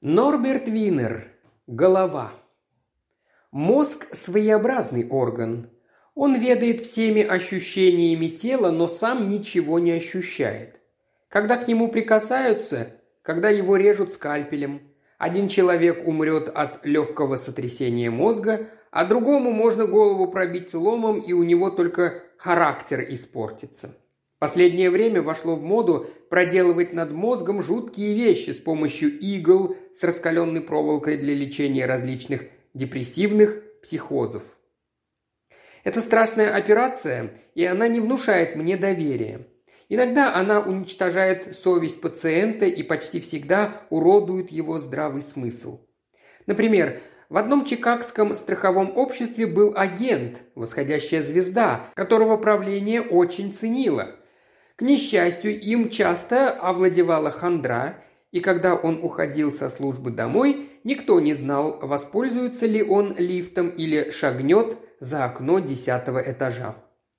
Норберт Винер. Голова. Мозг – своеобразный орган. Он ведает всеми ощущениями тела, но сам ничего не ощущает. Когда к нему прикасаются, когда его режут скальпелем, один человек умрет от легкого сотрясения мозга, а другому можно голову пробить ломом, и у него только характер испортится. Последнее время вошло в моду проделывать над мозгом жуткие вещи с помощью игл с раскаленной проволокой для лечения различных депрессивных психозов. Это страшная операция, и она не внушает мне доверия. Иногда она уничтожает совесть пациента и почти всегда уродует его здравый смысл. Например, в одном чикагском страховом обществе был агент, восходящая звезда, которого правление очень ценило. К несчастью, им часто овладевала хандра, и когда он уходил со службы домой, никто не знал, воспользуется ли он лифтом или шагнет за окно десятого этажа.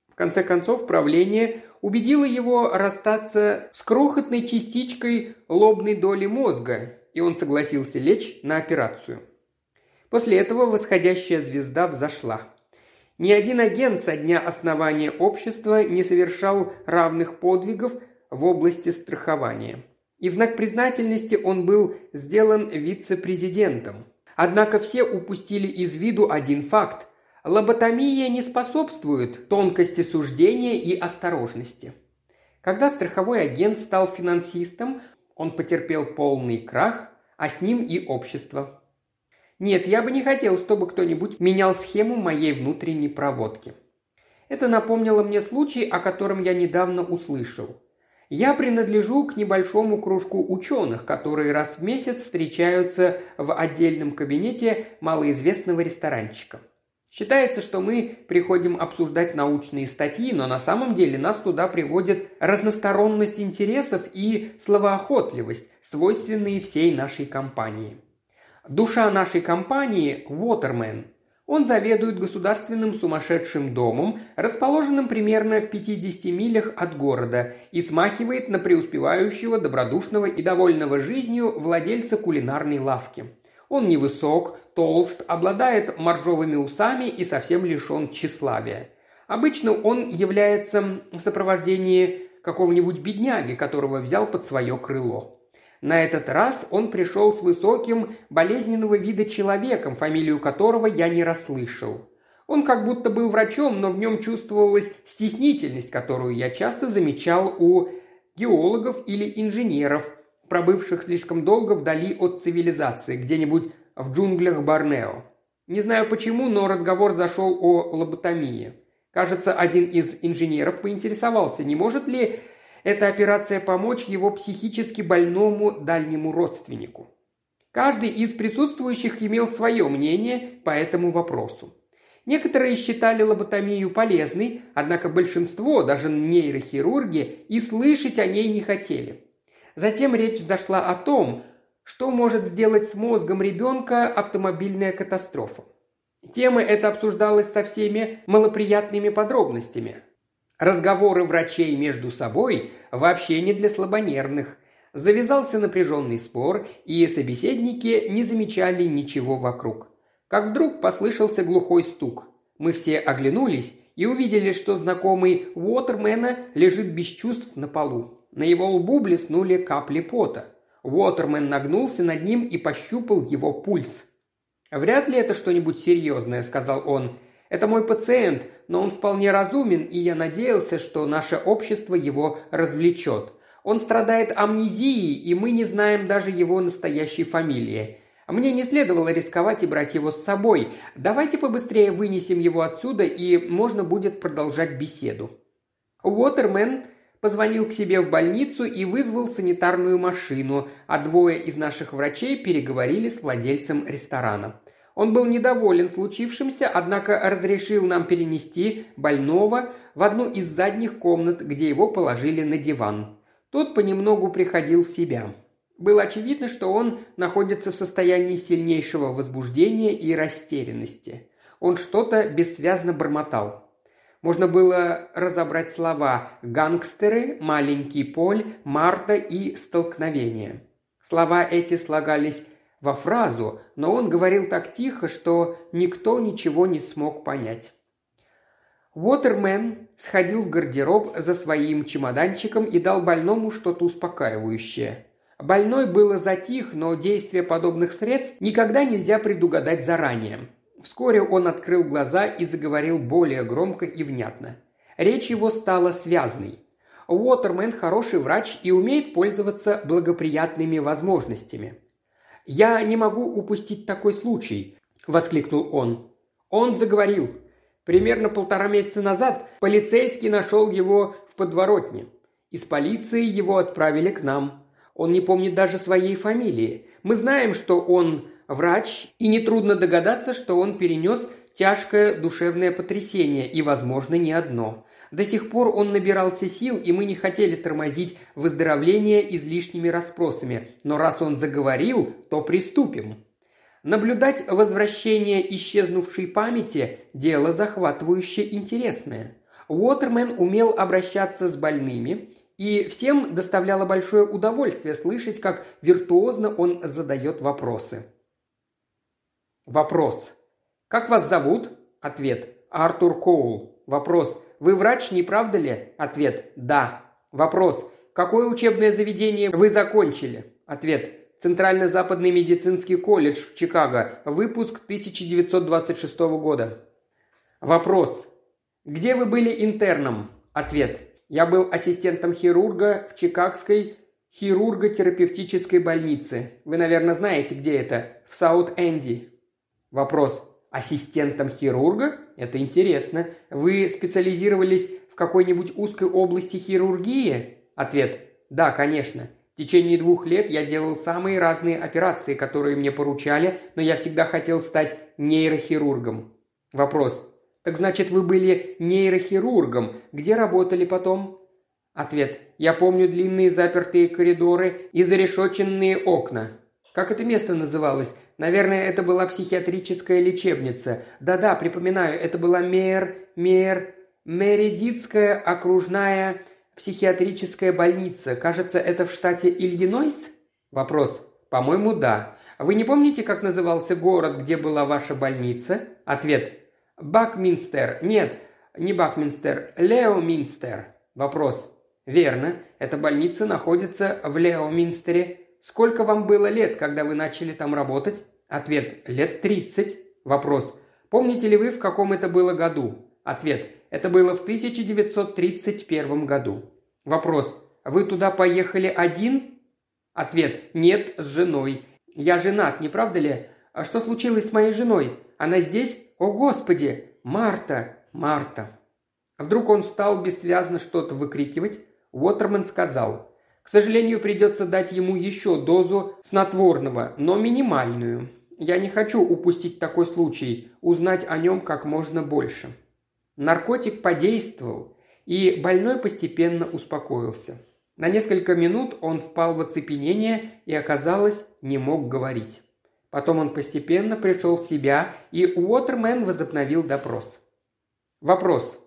В конце концов, правление убедило его расстаться с крохотной частичкой лобной доли мозга, и он согласился лечь на операцию. После этого восходящая звезда взошла. Ни один агент со дня основания общества не совершал равных подвигов в области страхования. И в знак признательности он был сделан вице-президентом. Однако все упустили из виду один факт. Лоботомия не способствует тонкости суждения и осторожности. Когда страховой агент стал финансистом, он потерпел полный крах, а с ним и общество. Нет, я бы не хотел, чтобы кто-нибудь менял схему моей внутренней проводки. Это напомнило мне случай, о котором я недавно услышал. Я принадлежу к небольшому кружку ученых, которые раз в месяц встречаются в отдельном кабинете малоизвестного ресторанчика. Считается, что мы приходим обсуждать научные статьи, но на самом деле нас туда приводит разносторонность интересов и словоохотливость, свойственные всей нашей компании – Душа нашей компании – Waterman. Он заведует государственным сумасшедшим домом, расположенным примерно в 50 милях от города, и смахивает на преуспевающего, добродушного и довольного жизнью владельца кулинарной лавки. Он невысок, толст, обладает моржовыми усами и совсем лишен тщеславия. Обычно он является в сопровождении какого-нибудь бедняги, которого взял под свое крыло. На этот раз он пришел с высоким, болезненного вида человеком, фамилию которого я не расслышал. Он как будто был врачом, но в нем чувствовалась стеснительность, которую я часто замечал у геологов или инженеров, пробывших слишком долго вдали от цивилизации, где-нибудь в джунглях Борнео. Не знаю почему, но разговор зашел о лоботомии. Кажется, один из инженеров поинтересовался, не может ли эта операция помочь его психически больному дальнему родственнику. Каждый из присутствующих имел свое мнение по этому вопросу. Некоторые считали лоботомию полезной, однако большинство, даже нейрохирурги, и слышать о ней не хотели. Затем речь зашла о том, что может сделать с мозгом ребенка автомобильная катастрофа. Тема эта обсуждалась со всеми малоприятными подробностями. Разговоры врачей между собой вообще не для слабонервных. Завязался напряженный спор, и собеседники не замечали ничего вокруг. Как вдруг послышался глухой стук. Мы все оглянулись и увидели, что знакомый Уотермена лежит без чувств на полу. На его лбу блеснули капли пота. Уотермен нагнулся над ним и пощупал его пульс. «Вряд ли это что-нибудь серьезное», — сказал он. Это мой пациент, но он вполне разумен, и я надеялся, что наше общество его развлечет. Он страдает амнезией, и мы не знаем даже его настоящей фамилии. Мне не следовало рисковать и брать его с собой. Давайте побыстрее вынесем его отсюда, и можно будет продолжать беседу». Уотермен позвонил к себе в больницу и вызвал санитарную машину, а двое из наших врачей переговорили с владельцем ресторана. Он был недоволен случившимся, однако разрешил нам перенести больного в одну из задних комнат, где его положили на диван. Тот понемногу приходил в себя. Было очевидно, что он находится в состоянии сильнейшего возбуждения и растерянности. Он что-то бессвязно бормотал. Можно было разобрать слова «гангстеры», «маленький Поль», «Марта» и «столкновение». Слова эти слагались во фразу, но он говорил так тихо, что никто ничего не смог понять. Уотермен сходил в гардероб за своим чемоданчиком и дал больному что-то успокаивающее. Больной было затих, но действие подобных средств никогда нельзя предугадать заранее. Вскоре он открыл глаза и заговорил более громко и внятно. Речь его стала связной. Уотермен хороший врач и умеет пользоваться благоприятными возможностями. «Я не могу упустить такой случай», – воскликнул он. Он заговорил. Примерно полтора месяца назад полицейский нашел его в подворотне. Из полиции его отправили к нам. Он не помнит даже своей фамилии. Мы знаем, что он врач, и нетрудно догадаться, что он перенес тяжкое душевное потрясение, и, возможно, не одно. До сих пор он набирался сил, и мы не хотели тормозить выздоровление излишними расспросами. Но раз он заговорил, то приступим. Наблюдать возвращение исчезнувшей памяти – дело захватывающее интересное. Уотермен умел обращаться с больными, и всем доставляло большое удовольствие слышать, как виртуозно он задает вопросы. Вопрос. «Как вас зовут?» Ответ. «Артур Коул». Вопрос. «Вы врач, не правда ли?» Ответ. «Да». Вопрос. «Какое учебное заведение вы закончили?» Ответ. Центрально-Западный медицинский колледж в Чикаго. Выпуск 1926 года. Вопрос. Где вы были интерном? Ответ. Я был ассистентом хирурга в Чикагской хирурго-терапевтической больнице. Вы, наверное, знаете, где это. В Саут-Энди. Вопрос. Ассистентом хирурга? Это интересно. Вы специализировались в какой-нибудь узкой области хирургии? Ответ. Да, конечно. В течение двух лет я делал самые разные операции, которые мне поручали, но я всегда хотел стать нейрохирургом. Вопрос. Так значит, вы были нейрохирургом. Где работали потом? Ответ. Я помню длинные запертые коридоры и зарешоченные окна. Как это место называлось? Наверное, это была психиатрическая лечебница. Да-да, припоминаю, это была Мер... Мер... Мередитская окружная психиатрическая больница. Кажется, это в штате Иллинойс? Вопрос. По-моему, да. Вы не помните, как назывался город, где была ваша больница? Ответ. Бакминстер. Нет, не Бакминстер. Леоминстер. Вопрос. Верно. Эта больница находится в Леоминстере. Сколько вам было лет, когда вы начали там работать? Ответ. Лет 30. Вопрос. Помните ли вы, в каком это было году? Ответ. Это было в 1931 году. Вопрос. Вы туда поехали один? Ответ. Нет, с женой. Я женат, не правда ли? А что случилось с моей женой? Она здесь? О, Господи! Марта! Марта! Вдруг он стал бессвязно что-то выкрикивать. Уотерман сказал. К сожалению, придется дать ему еще дозу снотворного, но минимальную. Я не хочу упустить такой случай, узнать о нем как можно больше. Наркотик подействовал, и больной постепенно успокоился. На несколько минут он впал в оцепенение и, оказалось, не мог говорить. Потом он постепенно пришел в себя, и Уотермен возобновил допрос. Вопрос.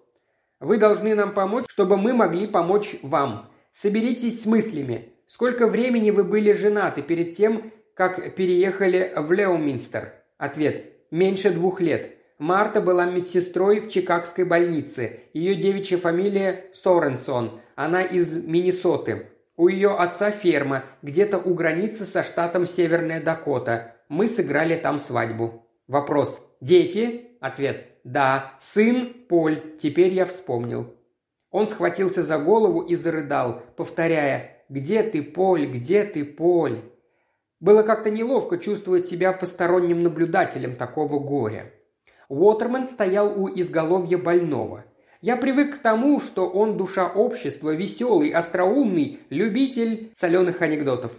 Вы должны нам помочь, чтобы мы могли помочь вам. Соберитесь с мыслями. Сколько времени вы были женаты перед тем, как переехали в Леоминстер? Ответ. Меньше двух лет. Марта была медсестрой в Чикагской больнице. Ее девичья фамилия Соренсон. Она из Миннесоты. У ее отца ферма, где-то у границы со штатом Северная Дакота. Мы сыграли там свадьбу. Вопрос. Дети? Ответ. Да. Сын Поль. Теперь я вспомнил. Он схватился за голову и зарыдал, повторяя «Где ты, Поль? Где ты, Поль?» Было как-то неловко чувствовать себя посторонним наблюдателем такого горя. Уотермен стоял у изголовья больного. Я привык к тому, что он душа общества, веселый, остроумный, любитель соленых анекдотов.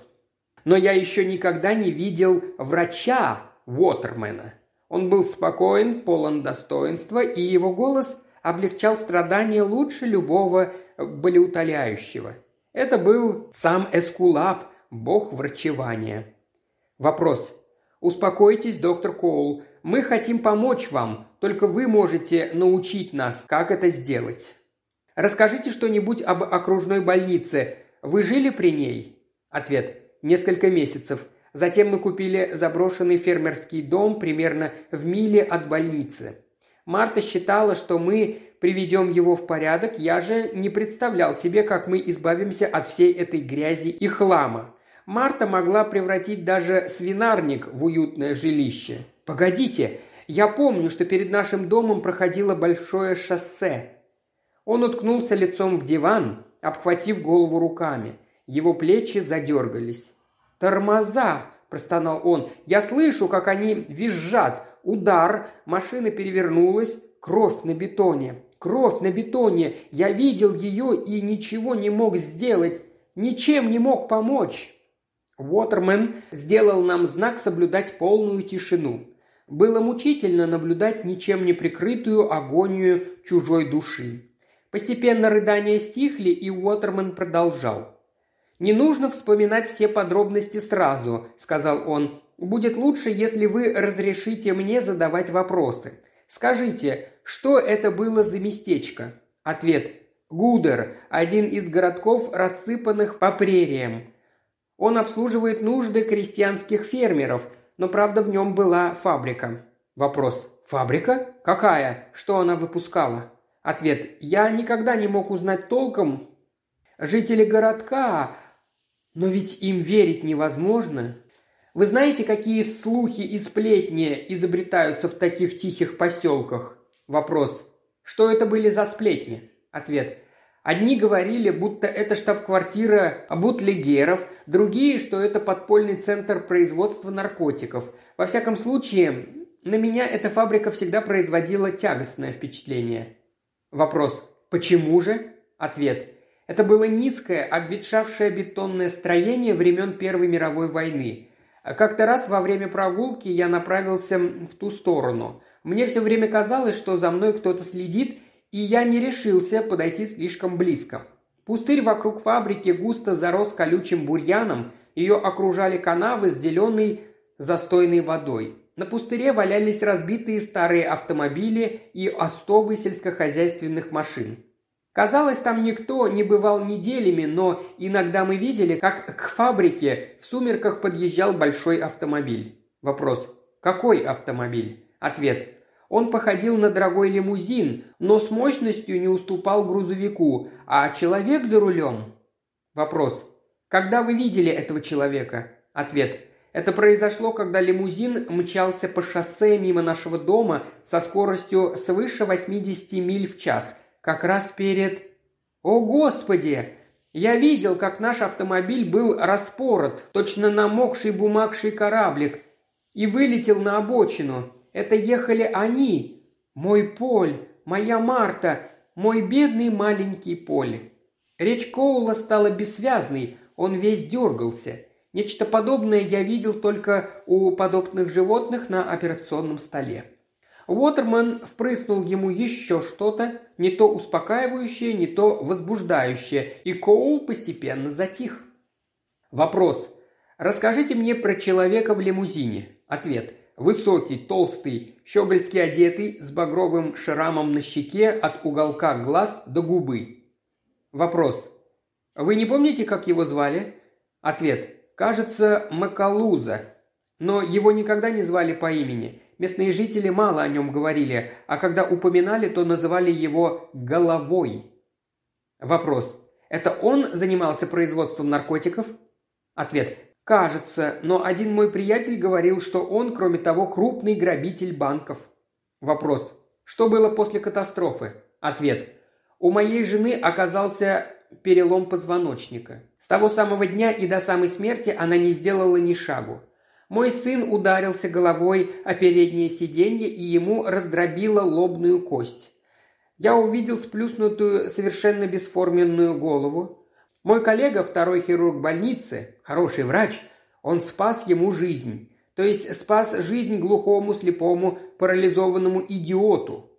Но я еще никогда не видел врача Уотермена. Он был спокоен, полон достоинства, и его голос облегчал страдания лучше любого болеутоляющего. Это был сам Эскулап, бог врачевания. Вопрос. Успокойтесь, доктор Коул. Мы хотим помочь вам, только вы можете научить нас, как это сделать. Расскажите что-нибудь об окружной больнице. Вы жили при ней? Ответ. Несколько месяцев. Затем мы купили заброшенный фермерский дом примерно в миле от больницы. Марта считала, что мы приведем его в порядок, я же не представлял себе, как мы избавимся от всей этой грязи и хлама. Марта могла превратить даже свинарник в уютное жилище. «Погодите, я помню, что перед нашим домом проходило большое шоссе». Он уткнулся лицом в диван, обхватив голову руками. Его плечи задергались. «Тормоза!» – простонал он. «Я слышу, как они визжат. Удар, машина перевернулась, кровь на бетоне. Кровь на бетоне. Я видел ее и ничего не мог сделать. Ничем не мог помочь. Уотермен сделал нам знак соблюдать полную тишину. Было мучительно наблюдать ничем не прикрытую агонию чужой души. Постепенно рыдания стихли, и Уотермен продолжал. «Не нужно вспоминать все подробности сразу», – сказал он. «Будет лучше, если вы разрешите мне задавать вопросы. Скажите, что это было за местечко? Ответ. Гудер, один из городков, рассыпанных по прериям. Он обслуживает нужды крестьянских фермеров, но правда в нем была фабрика. Вопрос. Фабрика? Какая? Что она выпускала? Ответ. Я никогда не мог узнать толком. Жители городка... Но ведь им верить невозможно. Вы знаете, какие слухи и сплетни изобретаются в таких тихих поселках? Вопрос. Что это были за сплетни? Ответ. Одни говорили, будто это штаб-квартира бутлегеров, другие, что это подпольный центр производства наркотиков. Во всяком случае, на меня эта фабрика всегда производила тягостное впечатление. Вопрос. Почему же? Ответ. Это было низкое, обветшавшее бетонное строение времен Первой мировой войны. Как-то раз во время прогулки я направился в ту сторону. Мне все время казалось, что за мной кто-то следит, и я не решился подойти слишком близко. Пустырь вокруг фабрики густо зарос колючим бурьяном, ее окружали канавы с зеленой застойной водой. На пустыре валялись разбитые старые автомобили и остовы сельскохозяйственных машин. Казалось, там никто не бывал неделями, но иногда мы видели, как к фабрике в сумерках подъезжал большой автомобиль. Вопрос. Какой автомобиль? Ответ. Он походил на дорогой лимузин, но с мощностью не уступал грузовику, а человек за рулем? Вопрос. Когда вы видели этого человека? Ответ. Это произошло, когда лимузин мчался по шоссе мимо нашего дома со скоростью свыше 80 миль в час – как раз перед... О, Господи! Я видел, как наш автомобиль был распорот, точно намокший бумагший кораблик, и вылетел на обочину. Это ехали они. Мой Поль, моя Марта, мой бедный маленький Поль. Речь Коула стала бессвязной, он весь дергался. Нечто подобное я видел только у подобных животных на операционном столе. Уотерман впрыснул ему еще что-то, не то успокаивающее, не то возбуждающее, и Коул постепенно затих. Вопрос. Расскажите мне про человека в лимузине. Ответ. Высокий, толстый, щегольски одетый, с багровым шрамом на щеке от уголка глаз до губы. Вопрос. Вы не помните, как его звали? Ответ. Кажется, Макалуза. Но его никогда не звали по имени. Местные жители мало о нем говорили, а когда упоминали, то называли его «головой». Вопрос. Это он занимался производством наркотиков? Ответ. Кажется, но один мой приятель говорил, что он, кроме того, крупный грабитель банков. Вопрос. Что было после катастрофы? Ответ. У моей жены оказался перелом позвоночника. С того самого дня и до самой смерти она не сделала ни шагу. Мой сын ударился головой о переднее сиденье и ему раздробило лобную кость. Я увидел сплюснутую, совершенно бесформенную голову. Мой коллега, второй хирург больницы, хороший врач, он спас ему жизнь. То есть спас жизнь глухому, слепому, парализованному идиоту.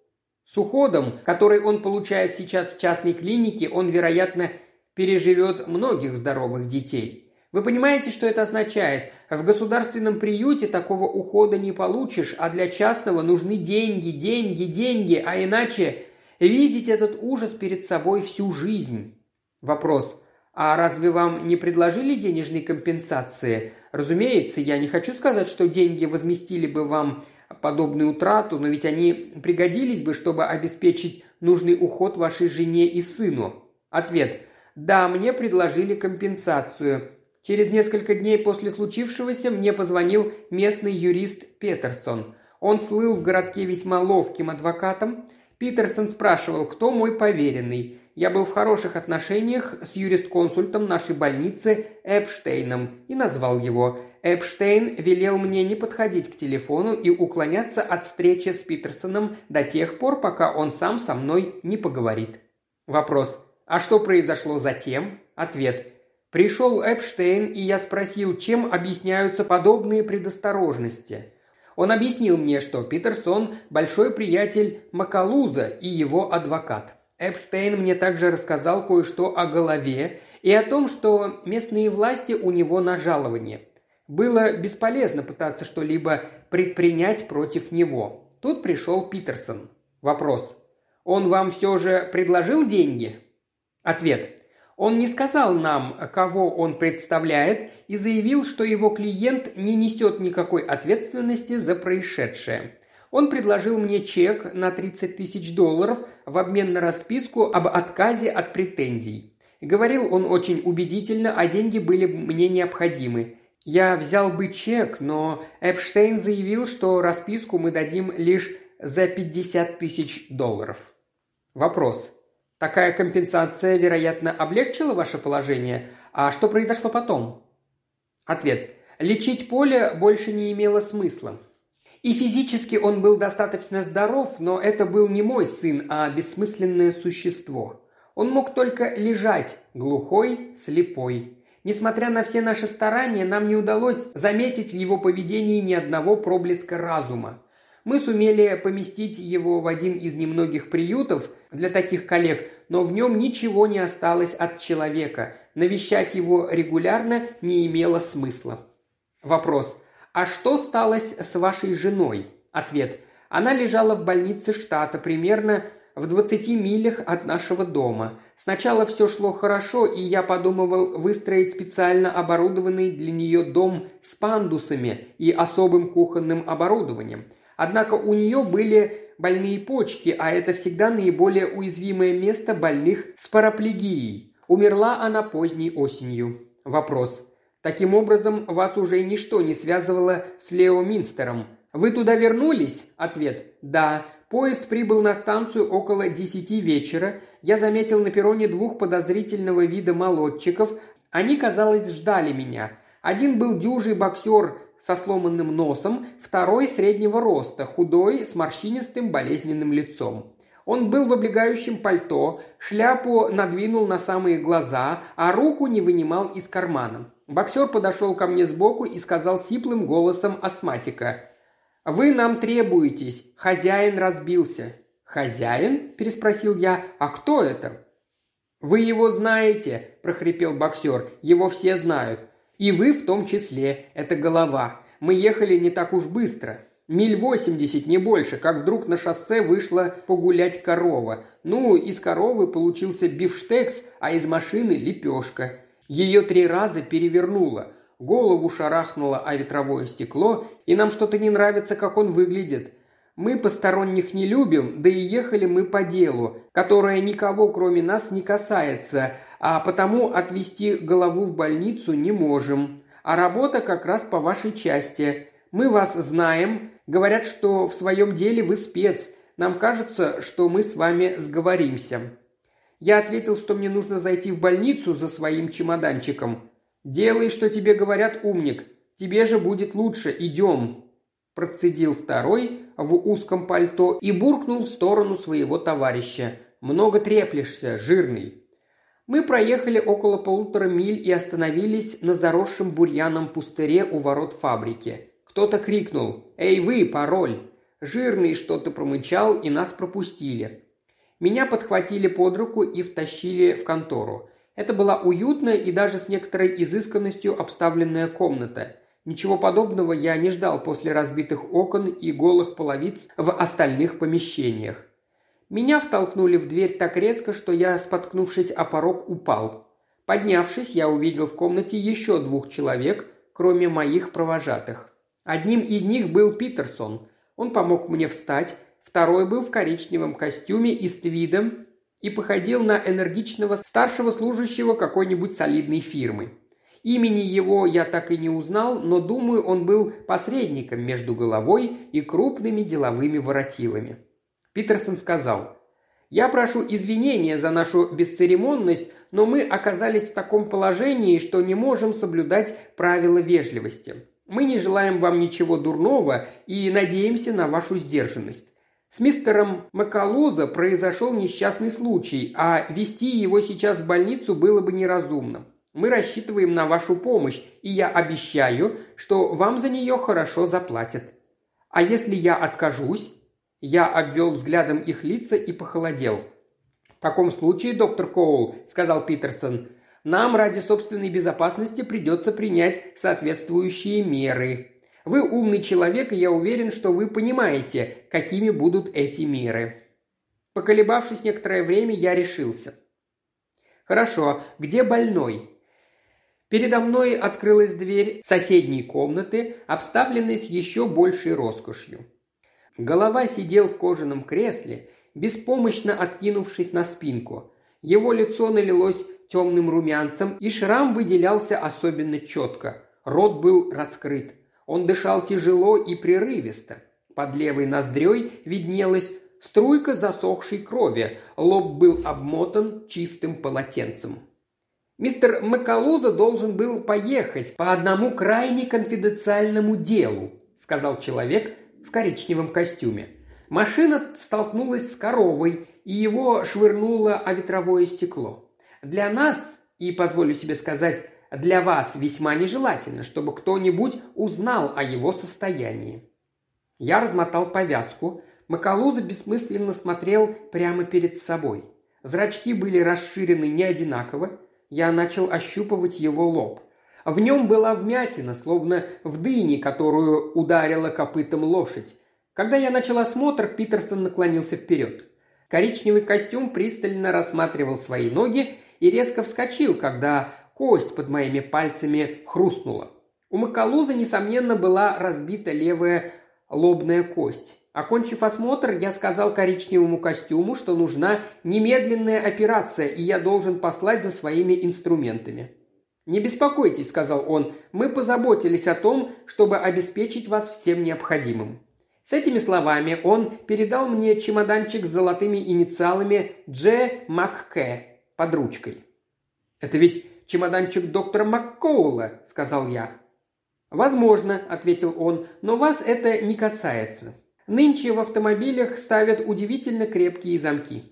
С уходом, который он получает сейчас в частной клинике, он, вероятно, переживет многих здоровых детей. Вы понимаете, что это означает? В государственном приюте такого ухода не получишь, а для частного нужны деньги, деньги, деньги, а иначе видеть этот ужас перед собой всю жизнь. Вопрос. А разве вам не предложили денежной компенсации? Разумеется, я не хочу сказать, что деньги возместили бы вам подобную утрату, но ведь они пригодились бы, чтобы обеспечить нужный уход вашей жене и сыну. Ответ. Да, мне предложили компенсацию. Через несколько дней после случившегося мне позвонил местный юрист Петерсон. Он слыл в городке весьма ловким адвокатом. Питерсон спрашивал, кто мой поверенный. Я был в хороших отношениях с юрист-консультом нашей больницы Эпштейном и назвал его. Эпштейн велел мне не подходить к телефону и уклоняться от встречи с Питерсоном до тех пор, пока он сам со мной не поговорит. Вопрос. А что произошло затем? Ответ. Пришел Эпштейн, и я спросил, чем объясняются подобные предосторожности. Он объяснил мне, что Питерсон – большой приятель Макалуза и его адвокат. Эпштейн мне также рассказал кое-что о голове и о том, что местные власти у него на жалование. Было бесполезно пытаться что-либо предпринять против него. Тут пришел Питерсон. Вопрос. Он вам все же предложил деньги? Ответ. Он не сказал нам, кого он представляет, и заявил, что его клиент не несет никакой ответственности за происшедшее. Он предложил мне чек на 30 тысяч долларов в обмен на расписку об отказе от претензий. Говорил он очень убедительно, а деньги были мне необходимы. Я взял бы чек, но Эпштейн заявил, что расписку мы дадим лишь за 50 тысяч долларов. Вопрос. Такая компенсация, вероятно, облегчила ваше положение. А что произошло потом? Ответ. Лечить поле больше не имело смысла. И физически он был достаточно здоров, но это был не мой сын, а бессмысленное существо. Он мог только лежать, глухой, слепой. Несмотря на все наши старания, нам не удалось заметить в его поведении ни одного проблеска разума. Мы сумели поместить его в один из немногих приютов для таких коллег, но в нем ничего не осталось от человека. Навещать его регулярно не имело смысла. Вопрос. А что сталось с вашей женой? Ответ. Она лежала в больнице штата примерно в 20 милях от нашего дома. Сначала все шло хорошо, и я подумывал выстроить специально оборудованный для нее дом с пандусами и особым кухонным оборудованием. Однако у нее были больные почки, а это всегда наиболее уязвимое место больных с параплегией. Умерла она поздней осенью. Вопрос. Таким образом, вас уже ничто не связывало с Лео Минстером. Вы туда вернулись? Ответ. Да. Поезд прибыл на станцию около десяти вечера. Я заметил на перроне двух подозрительного вида молодчиков. Они, казалось, ждали меня. Один был дюжий боксер со сломанным носом, второй среднего роста, худой, с морщинистым болезненным лицом. Он был в облегающем пальто, шляпу надвинул на самые глаза, а руку не вынимал из кармана. Боксер подошел ко мне сбоку и сказал сиплым голосом астматика. «Вы нам требуетесь. Хозяин разбился». «Хозяин?» – переспросил я. «А кто это?» «Вы его знаете», – прохрипел боксер. «Его все знают. И вы в том числе. Это голова. Мы ехали не так уж быстро. Миль восемьдесят, не больше, как вдруг на шоссе вышла погулять корова. Ну, из коровы получился бифштекс, а из машины лепешка. Ее три раза перевернуло. Голову шарахнуло о ветровое стекло, и нам что-то не нравится, как он выглядит. Мы посторонних не любим, да и ехали мы по делу, которое никого кроме нас не касается, а потому отвезти голову в больницу не можем. А работа как раз по вашей части. Мы вас знаем, говорят, что в своем деле вы спец. Нам кажется, что мы с вами сговоримся». Я ответил, что мне нужно зайти в больницу за своим чемоданчиком. «Делай, что тебе говорят, умник. Тебе же будет лучше. Идем». Процедил второй в узком пальто и буркнул в сторону своего товарища. «Много треплешься, жирный». Мы проехали около полутора миль и остановились на заросшем бурьяном пустыре у ворот фабрики. Кто-то крикнул «Эй вы, пароль!» Жирный что-то промычал и нас пропустили. Меня подхватили под руку и втащили в контору. Это была уютная и даже с некоторой изысканностью обставленная комната. Ничего подобного я не ждал после разбитых окон и голых половиц в остальных помещениях. Меня втолкнули в дверь так резко, что я, споткнувшись о порог, упал. Поднявшись, я увидел в комнате еще двух человек, кроме моих провожатых. Одним из них был Питерсон. Он помог мне встать, второй был в коричневом костюме и с твидом и походил на энергичного старшего служащего какой-нибудь солидной фирмы. Имени его я так и не узнал, но думаю, он был посредником между головой и крупными деловыми воротилами. Питерсон сказал, «Я прошу извинения за нашу бесцеремонность, но мы оказались в таком положении, что не можем соблюдать правила вежливости. Мы не желаем вам ничего дурного и надеемся на вашу сдержанность. С мистером Макалуза произошел несчастный случай, а вести его сейчас в больницу было бы неразумно. Мы рассчитываем на вашу помощь, и я обещаю, что вам за нее хорошо заплатят. А если я откажусь?» Я обвел взглядом их лица и похолодел. «В таком случае, доктор Коул», – сказал Питерсон, – «нам ради собственной безопасности придется принять соответствующие меры. Вы умный человек, и я уверен, что вы понимаете, какими будут эти меры». Поколебавшись некоторое время, я решился. «Хорошо, где больной?» Передо мной открылась дверь соседней комнаты, обставленной с еще большей роскошью. Голова сидел в кожаном кресле, беспомощно откинувшись на спинку. Его лицо налилось темным румянцем, и шрам выделялся особенно четко. Рот был раскрыт. Он дышал тяжело и прерывисто. Под левой ноздрёй виднелась струйка засохшей крови, лоб был обмотан чистым полотенцем. Мистер Макалуза должен был поехать по одному крайне конфиденциальному делу, сказал человек в коричневом костюме. Машина столкнулась с коровой, и его швырнуло о ветровое стекло. Для нас, и позволю себе сказать, для вас весьма нежелательно, чтобы кто-нибудь узнал о его состоянии. Я размотал повязку. Макалуза бессмысленно смотрел прямо перед собой. Зрачки были расширены не одинаково, я начал ощупывать его лоб. В нем была вмятина, словно в дыне, которую ударила копытом лошадь. Когда я начал осмотр, Питерсон наклонился вперед. Коричневый костюм пристально рассматривал свои ноги и резко вскочил, когда кость под моими пальцами хрустнула. У Макалуза, несомненно, была разбита левая лобная кость. Окончив осмотр, я сказал коричневому костюму, что нужна немедленная операция, и я должен послать за своими инструментами. «Не беспокойтесь», – сказал он, – «мы позаботились о том, чтобы обеспечить вас всем необходимым». С этими словами он передал мне чемоданчик с золотыми инициалами Дж. Маккэ под ручкой. «Это ведь чемоданчик доктора Маккоула», – сказал я. «Возможно», – ответил он, – «но вас это не касается». Нынче в автомобилях ставят удивительно крепкие замки.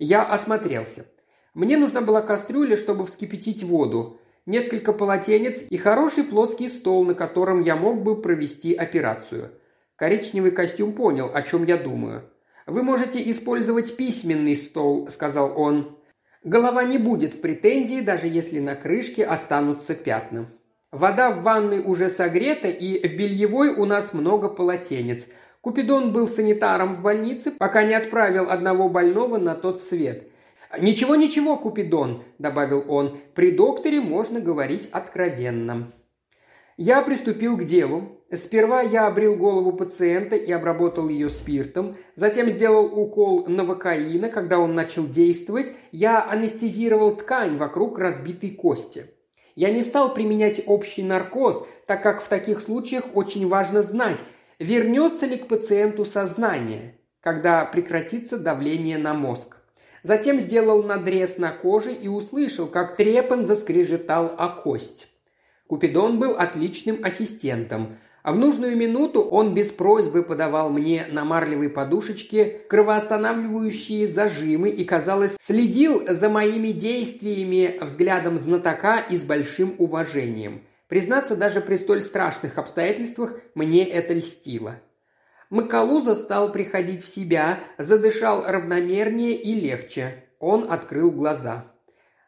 Я осмотрелся. Мне нужна была кастрюля, чтобы вскипятить воду, несколько полотенец и хороший плоский стол, на котором я мог бы провести операцию. Коричневый костюм понял, о чем я думаю. «Вы можете использовать письменный стол», – сказал он. «Голова не будет в претензии, даже если на крышке останутся пятна. Вода в ванной уже согрета, и в бельевой у нас много полотенец – Купидон был санитаром в больнице, пока не отправил одного больного на тот свет. «Ничего, ничего, Купидон», – добавил он, – «при докторе можно говорить откровенно». Я приступил к делу. Сперва я обрил голову пациента и обработал ее спиртом, затем сделал укол новокаина, когда он начал действовать, я анестезировал ткань вокруг разбитой кости. Я не стал применять общий наркоз, так как в таких случаях очень важно знать, вернется ли к пациенту сознание, когда прекратится давление на мозг. Затем сделал надрез на коже и услышал, как трепан заскрежетал о кость. Купидон был отличным ассистентом, а в нужную минуту он без просьбы подавал мне на марлевой подушечке кровоостанавливающие зажимы и, казалось, следил за моими действиями взглядом знатока и с большим уважением – Признаться, даже при столь страшных обстоятельствах мне это льстило. Макалуза стал приходить в себя, задышал равномернее и легче. Он открыл глаза.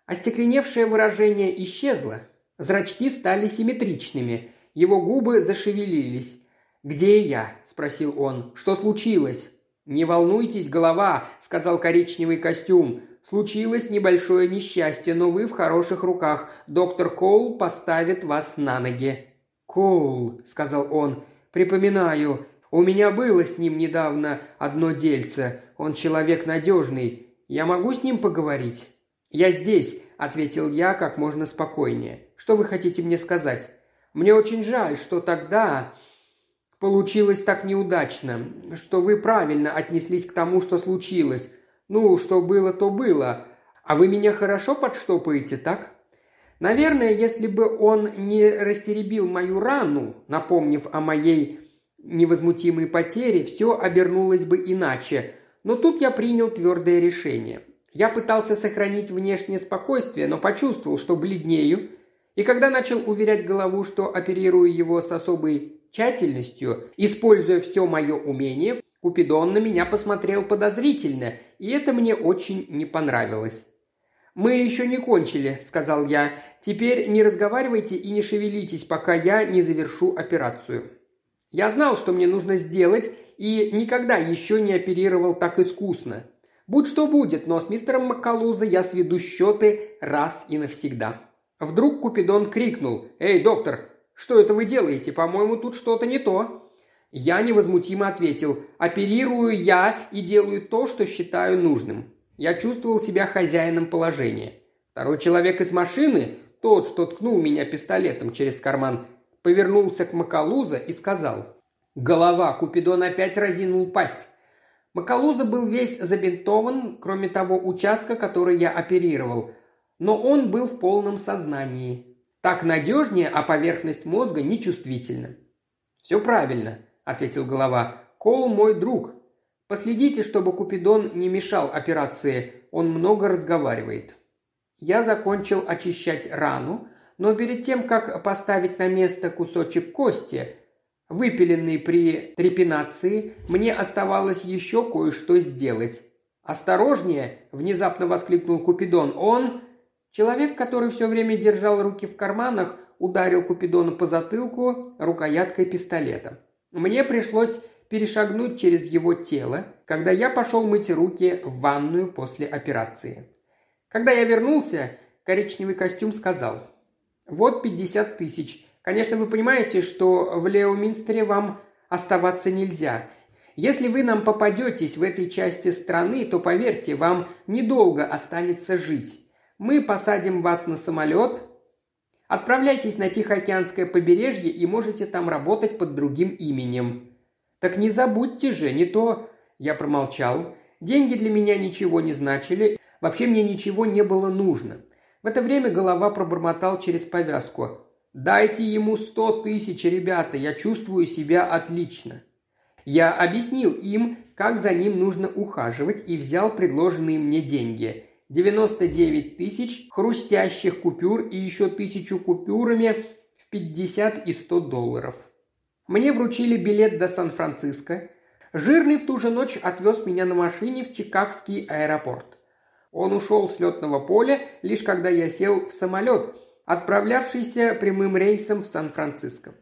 Остекленевшее выражение исчезло. Зрачки стали симметричными. Его губы зашевелились. «Где я?» – спросил он. «Что случилось?» «Не волнуйтесь, голова», – сказал коричневый костюм. Случилось небольшое несчастье, но вы в хороших руках. Доктор Коул поставит вас на ноги». «Коул», – сказал он, – «припоминаю, у меня было с ним недавно одно дельце. Он человек надежный. Я могу с ним поговорить?» «Я здесь», – ответил я как можно спокойнее. «Что вы хотите мне сказать?» «Мне очень жаль, что тогда получилось так неудачно, что вы правильно отнеслись к тому, что случилось. Ну, что было, то было. А вы меня хорошо подштопаете, так?» Наверное, если бы он не растеребил мою рану, напомнив о моей невозмутимой потере, все обернулось бы иначе. Но тут я принял твердое решение. Я пытался сохранить внешнее спокойствие, но почувствовал, что бледнею, и когда начал уверять голову, что оперирую его с особой тщательностью, используя все мое умение, Купидон на меня посмотрел подозрительно, и это мне очень не понравилось. «Мы еще не кончили», – сказал я. «Теперь не разговаривайте и не шевелитесь, пока я не завершу операцию». Я знал, что мне нужно сделать, и никогда еще не оперировал так искусно. Будь что будет, но с мистером Маккалуза я сведу счеты раз и навсегда. Вдруг Купидон крикнул «Эй, доктор, что это вы делаете? По-моему, тут что-то не то». Я невозмутимо ответил «Оперирую я и делаю то, что считаю нужным». Я чувствовал себя хозяином положения. Второй человек из машины, тот, что ткнул меня пистолетом через карман, повернулся к Макалуза и сказал. Голова Купидон опять разинул пасть. Макалуза был весь забинтован, кроме того участка, который я оперировал, но он был в полном сознании. Так надежнее, а поверхность мозга нечувствительна. «Все правильно», – ответил голова. «Кол мой друг. Последите, чтобы Купидон не мешал операции, он много разговаривает. Я закончил очищать рану, но перед тем, как поставить на место кусочек кости, выпиленный при трепинации, мне оставалось еще кое-что сделать. «Осторожнее!» – внезапно воскликнул Купидон. «Он...» Человек, который все время держал руки в карманах, ударил Купидона по затылку рукояткой пистолета. Мне пришлось перешагнуть через его тело, когда я пошел мыть руки в ванную после операции. Когда я вернулся, коричневый костюм сказал «Вот 50 тысяч. Конечно, вы понимаете, что в Леоминстере вам оставаться нельзя. Если вы нам попадетесь в этой части страны, то, поверьте, вам недолго останется жить. Мы посадим вас на самолет, Отправляйтесь на Тихоокеанское побережье и можете там работать под другим именем. «Так не забудьте же, не то...» Я промолчал. Деньги для меня ничего не значили. Вообще мне ничего не было нужно. В это время голова пробормотал через повязку. «Дайте ему сто тысяч, ребята, я чувствую себя отлично». Я объяснил им, как за ним нужно ухаживать, и взял предложенные мне деньги. 99 тысяч хрустящих купюр и еще тысячу купюрами в 50 и 100 долларов. Мне вручили билет до Сан-Франциско. Жирный в ту же ночь отвез меня на машине в Чикагский аэропорт. Он ушел с летного поля, лишь когда я сел в самолет, отправлявшийся прямым рейсом в Сан-Франциско.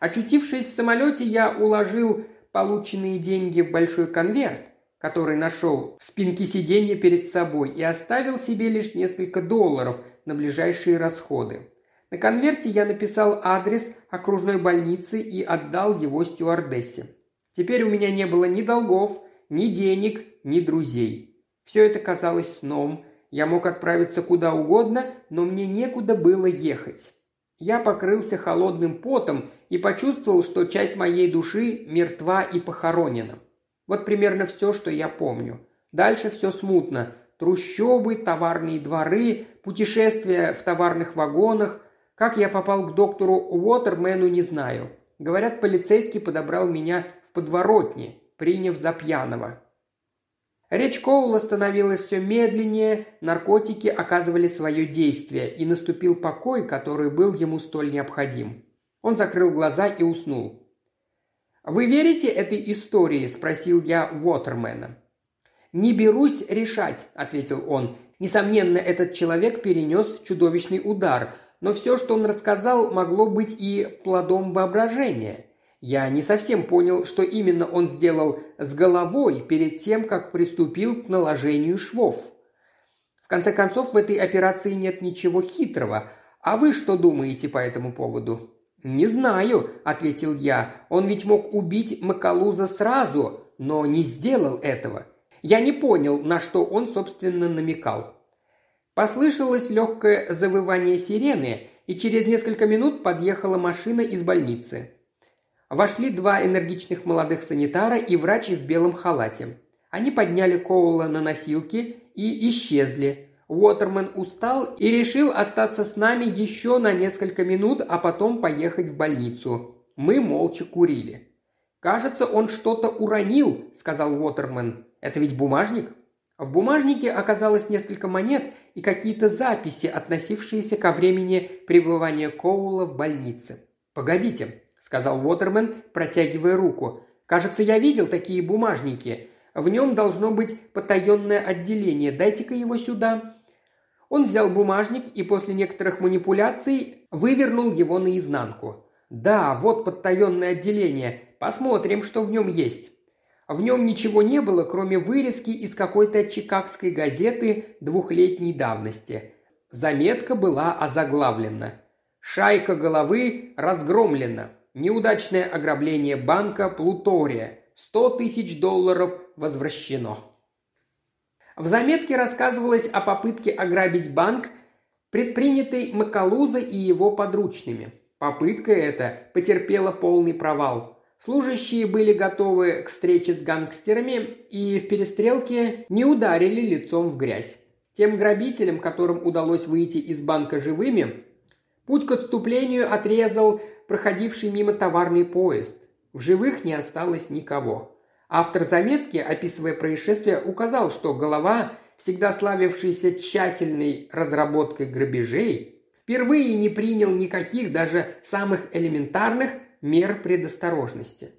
Очутившись в самолете, я уложил полученные деньги в большой конверт, который нашел в спинке сиденья перед собой, и оставил себе лишь несколько долларов на ближайшие расходы. На конверте я написал адрес окружной больницы и отдал его стюардессе. Теперь у меня не было ни долгов, ни денег, ни друзей. Все это казалось сном. Я мог отправиться куда угодно, но мне некуда было ехать. Я покрылся холодным потом и почувствовал, что часть моей души мертва и похоронена. Вот примерно все, что я помню. Дальше все смутно. Трущобы, товарные дворы, путешествия в товарных вагонах, как я попал к доктору Уотермену, не знаю. Говорят, полицейский подобрал меня в подворотне, приняв за пьяного. Речь Коула становилась все медленнее, наркотики оказывали свое действие, и наступил покой, который был ему столь необходим. Он закрыл глаза и уснул. «Вы верите этой истории?» – спросил я Уотермена. «Не берусь решать», – ответил он. «Несомненно, этот человек перенес чудовищный удар, но все, что он рассказал, могло быть и плодом воображения. Я не совсем понял, что именно он сделал с головой перед тем, как приступил к наложению швов. В конце концов, в этой операции нет ничего хитрого. А вы что думаете по этому поводу? «Не знаю», – ответил я. «Он ведь мог убить Макалуза сразу, но не сделал этого. Я не понял, на что он, собственно, намекал». Послышалось легкое завывание сирены, и через несколько минут подъехала машина из больницы. Вошли два энергичных молодых санитара и врач в белом халате. Они подняли Коула на носилки и исчезли. Уотерман устал и решил остаться с нами еще на несколько минут, а потом поехать в больницу. Мы молча курили. «Кажется, он что-то уронил», – сказал Уотерман. «Это ведь бумажник?» В бумажнике оказалось несколько монет и какие-то записи, относившиеся ко времени пребывания Коула в больнице. «Погодите», – сказал Уотермен, протягивая руку. «Кажется, я видел такие бумажники. В нем должно быть потаенное отделение. Дайте-ка его сюда». Он взял бумажник и после некоторых манипуляций вывернул его наизнанку. «Да, вот потаенное отделение. Посмотрим, что в нем есть». В нем ничего не было, кроме вырезки из какой-то чикагской газеты двухлетней давности. Заметка была озаглавлена. «Шайка головы разгромлена. Неудачное ограбление банка Плутория. Сто тысяч долларов возвращено». В заметке рассказывалось о попытке ограбить банк, предпринятой Макалуза и его подручными. Попытка эта потерпела полный провал – Служащие были готовы к встрече с гангстерами и в перестрелке не ударили лицом в грязь. Тем грабителям, которым удалось выйти из банка живыми, путь к отступлению отрезал проходивший мимо товарный поезд. В живых не осталось никого. Автор заметки, описывая происшествие, указал, что голова, всегда славившийся тщательной разработкой грабежей, впервые не принял никаких, даже самых элементарных мер предосторожности.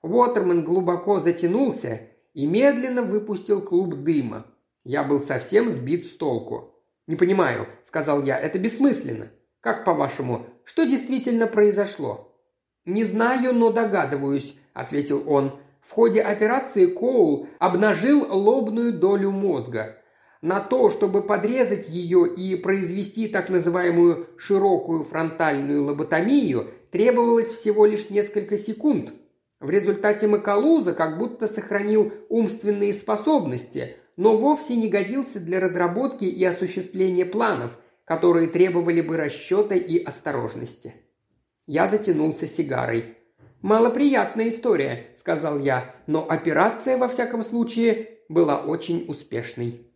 Уотерман глубоко затянулся и медленно выпустил клуб дыма. Я был совсем сбит с толку. «Не понимаю», – сказал я, – «это бессмысленно. Как по-вашему, что действительно произошло?» «Не знаю, но догадываюсь», – ответил он. В ходе операции Коул обнажил лобную долю мозга. На то, чтобы подрезать ее и произвести так называемую широкую фронтальную лоботомию, требовалось всего лишь несколько секунд. В результате Макалуза как будто сохранил умственные способности, но вовсе не годился для разработки и осуществления планов, которые требовали бы расчета и осторожности. Я затянулся сигарой. «Малоприятная история», – сказал я, – «но операция, во всяком случае, была очень успешной».